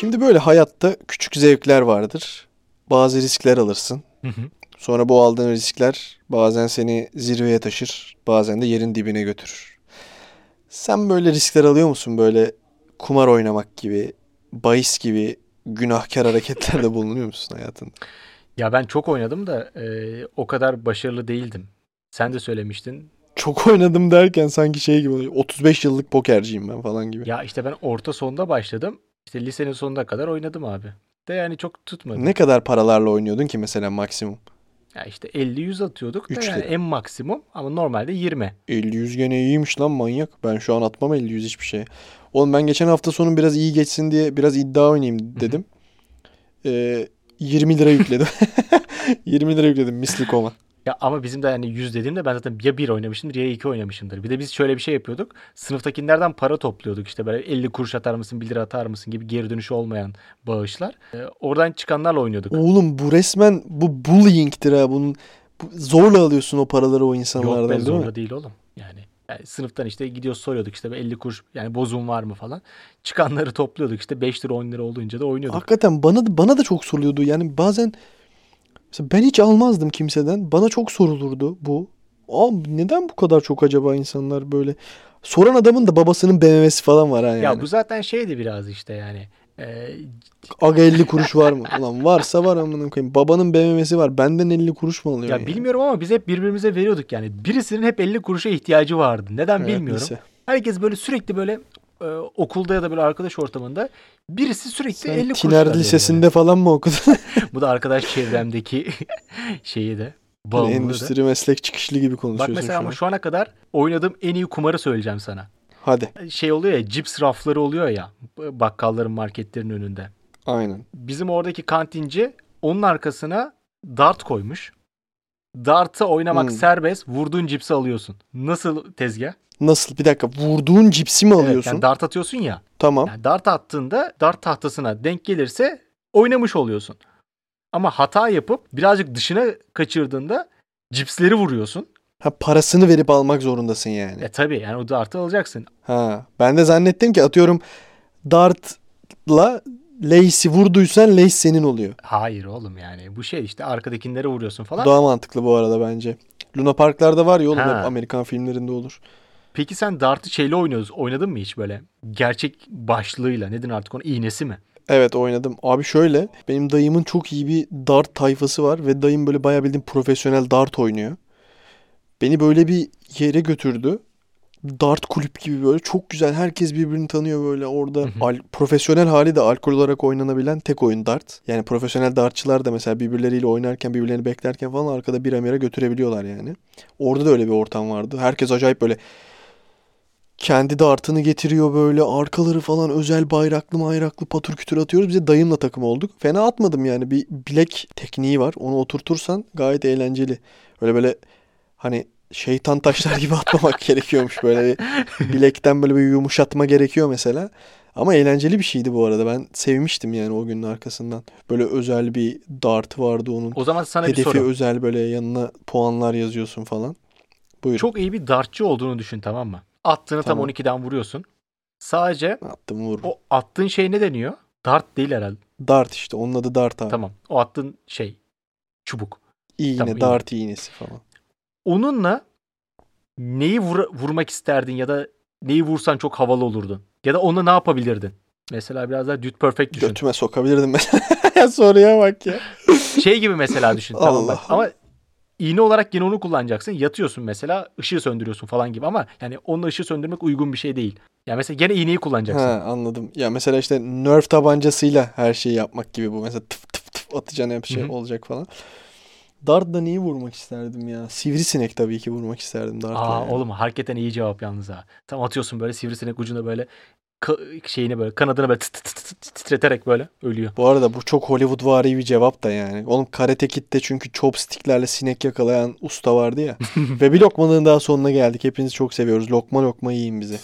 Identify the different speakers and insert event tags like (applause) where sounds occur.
Speaker 1: Şimdi böyle hayatta küçük zevkler vardır. Bazı riskler alırsın.
Speaker 2: Hı hı.
Speaker 1: Sonra bu aldığın riskler bazen seni zirveye taşır, bazen de yerin dibine götürür. Sen böyle riskler alıyor musun? Böyle kumar oynamak gibi, bahis gibi günahkar hareketlerde (laughs) bulunuyor musun hayatında?
Speaker 2: Ya ben çok oynadım da e, o kadar başarılı değildim. Sen de söylemiştin.
Speaker 1: Çok oynadım derken sanki şey gibi oluyor. 35 yıllık pokerciyim ben falan gibi.
Speaker 2: Ya işte ben orta sonda başladım. İşte lisenin sonuna kadar oynadım abi. De yani çok tutmadı.
Speaker 1: Ne kadar paralarla oynuyordun ki mesela maksimum?
Speaker 2: Ya işte 50-100 atıyorduk da
Speaker 1: Üçte.
Speaker 2: yani en maksimum ama normalde 20.
Speaker 1: 50-100 gene iyiymiş lan manyak. Ben şu an atmam 50-100 hiçbir şey. Oğlum ben geçen hafta sonu biraz iyi geçsin diye biraz iddia oynayayım dedim. Ee, 20 lira yükledim. (laughs) 20 lira yükledim misli koma.
Speaker 2: Ya ama bizim de yani 100 dediğimde ben zaten ya 1 oynamışımdır ya 2 oynamışımdır. Bir de biz şöyle bir şey yapıyorduk. Sınıftakilerden para topluyorduk. İşte böyle 50 kuruş atar mısın 1 lira atar mısın gibi geri dönüşü olmayan bağışlar. Ee, oradan çıkanlarla oynuyorduk.
Speaker 1: Oğlum bu resmen bu bullying'tir ha. Bunun bu- zorla alıyorsun o paraları o
Speaker 2: Yok
Speaker 1: insanlardan
Speaker 2: be
Speaker 1: değil
Speaker 2: zorla
Speaker 1: mi?
Speaker 2: değil oğlum. Yani, yani sınıftan işte gidiyoruz soruyorduk işte 50 kuruş yani bozum var mı falan. Çıkanları (laughs) topluyorduk işte 5 lira 10 lira olduğunca da oynuyorduk.
Speaker 1: Hakikaten bana da, bana da çok soruluyordu. Yani bazen mesela ben hiç almazdım kimseden. Bana çok sorulurdu bu. Abi neden bu kadar çok acaba insanlar böyle? Soran adamın da babasının BMW'si falan var ha yani.
Speaker 2: Ya bu zaten şeydi biraz işte yani. Ee,
Speaker 1: Aga 50 (laughs) kuruş var mı? Ulan varsa var amına koyayım. Babanın BMW'si var. Benden 50 kuruş mu alıyor?
Speaker 2: ya bilmiyorum ama biz hep birbirimize veriyorduk yani. Birisinin hep 50 kuruşa ihtiyacı vardı. Neden
Speaker 1: Evet,
Speaker 2: bilmiyorum.
Speaker 1: lise.
Speaker 2: Herkes böyle sürekli böyle e, okulda ya da böyle arkadaş ortamında birisi sürekli
Speaker 1: Sen
Speaker 2: 50 kuruş
Speaker 1: Tiner Lisesi'nde falan mı okudun? (laughs)
Speaker 2: Bu da arkadaş çevremdeki (laughs) şeyi de da.
Speaker 1: endüstri meslek çıkışlı gibi
Speaker 2: Bak
Speaker 1: konuşuyorsun
Speaker 2: mesela
Speaker 1: şu
Speaker 2: ama şu ana kadar oynadığım en iyi kumarı söyleyeceğim sana.
Speaker 1: Hadi.
Speaker 2: Şey oluyor ya cips rafları oluyor ya bakkalların marketlerin önünde.
Speaker 1: Aynen.
Speaker 2: Bizim oradaki kantinci onun arkasına dart koymuş. Dart'ı oynamak
Speaker 1: Hmm.
Speaker 2: serbest. Vurduğun cipsi alıyorsun. Nasıl tezgah?
Speaker 1: Nasıl? Bir dakika. Vurduğun cipsi mi
Speaker 2: Evet,
Speaker 1: alıyorsun?
Speaker 2: yani dart atıyorsun ya.
Speaker 1: Tamam.
Speaker 2: Yani dart attığında dart tahtasına denk gelirse oynamış oluyorsun. Ama hata yapıp birazcık dışına kaçırdığında cipsleri vuruyorsun.
Speaker 1: Ha parasını verip almak zorundasın yani.
Speaker 2: E tabi yani o dartı alacaksın.
Speaker 1: Ha. Ben de zannettim ki atıyorum dartla Lace'i vurduysan Lace senin oluyor.
Speaker 2: Hayır oğlum yani bu şey işte arkadakilere vuruyorsun falan.
Speaker 1: Daha mantıklı bu arada bence. Luna Parklarda var ya oğlum
Speaker 2: Ha.
Speaker 1: hep Amerikan filmlerinde olur.
Speaker 2: Peki sen dartı şeyle oynuyoruz. Oynadın mı hiç böyle? Gerçek başlığıyla. Nedir artık onun iğnesi mi?
Speaker 1: Evet oynadım. Abi şöyle benim dayımın çok iyi bir dart tayfası var ve dayım böyle bayağı bildiğin profesyonel dart oynuyor. Beni böyle bir yere götürdü. Dart kulüp gibi böyle çok güzel. Herkes birbirini tanıyor böyle orada.
Speaker 2: Hı hı.
Speaker 1: Al- profesyonel hali de alkol olarak oynanabilen tek oyun dart. Yani profesyonel dartçılar da mesela birbirleriyle oynarken birbirlerini beklerken falan arkada bir amire götürebiliyorlar yani. Orada da öyle bir ortam vardı. Herkes acayip böyle kendi dartını getiriyor böyle arkaları falan özel bayraklı bayraklı patır kütür atıyoruz. Biz de dayımla takım olduk. Fena atmadım yani bir bilek tekniği var. Onu oturtursan gayet eğlenceli. Öyle böyle hani şeytan taşlar gibi (laughs) atmamak gerekiyormuş böyle bir bilekten böyle bir yumuşatma gerekiyor mesela. Ama eğlenceli bir şeydi bu arada. Ben sevmiştim yani o günün arkasından. Böyle özel bir dart vardı onun.
Speaker 2: O zaman sana bir
Speaker 1: Hedefi
Speaker 2: soru.
Speaker 1: özel böyle yanına puanlar yazıyorsun falan. Buyurun.
Speaker 2: Çok iyi bir dartçı olduğunu düşün tamam mı? Attığını
Speaker 1: Tamam.
Speaker 2: tam 12'den vuruyorsun. Sadece
Speaker 1: Attım vururum.
Speaker 2: o attığın şey ne deniyor? Dart değil herhalde.
Speaker 1: Dart işte. Onun adı dart abi.
Speaker 2: Tamam. O attığın şey çubuk.
Speaker 1: İğne,
Speaker 2: Tamam, iğne.
Speaker 1: dart iğnesi falan.
Speaker 2: Onunla neyi vur- vurmak isterdin ya da neyi vursan çok havalı olurdun? Ya da onunla ne yapabilirdin? Mesela biraz daha Dude Perfect düşün.
Speaker 1: Götüme sokabilirdim mesela. (laughs) ya soruya bak ya.
Speaker 2: Şey gibi mesela düşün. tamam bak.
Speaker 1: Allah.
Speaker 2: Ama iğne olarak yine onu kullanacaksın. Yatıyorsun mesela ışığı söndürüyorsun falan gibi ama yani onunla ışığı söndürmek uygun bir şey değil. Yani mesela gene iğneyi kullanacaksın.
Speaker 1: Ha anladım. Ya mesela işte Nerf tabancasıyla her şeyi yapmak gibi bu. Mesela tıf tıf tıf atacaksın hep şey
Speaker 2: Hı hı.
Speaker 1: olacak falan. Dart'la neyi vurmak isterdim ya? Sivrisinek tabii ki vurmak isterdim Dart'la.
Speaker 2: Aa
Speaker 1: yani.
Speaker 2: oğlum hakikaten iyi cevap yalnız ha. Tam atıyorsun böyle sivrisinek ucuna böyle ka- şeyini böyle kanadını böyle titreterek böyle ölüyor.
Speaker 1: Bu arada bu çok Hollywoodvari bir cevap da yani. Oğlum Karate Kid'de çünkü chopsticklerle sinek yakalayan usta vardı ya. (laughs) Ve bir lokmalığın daha sonuna geldik. Hepinizi çok seviyoruz. Lokma lokma yiyin bizi.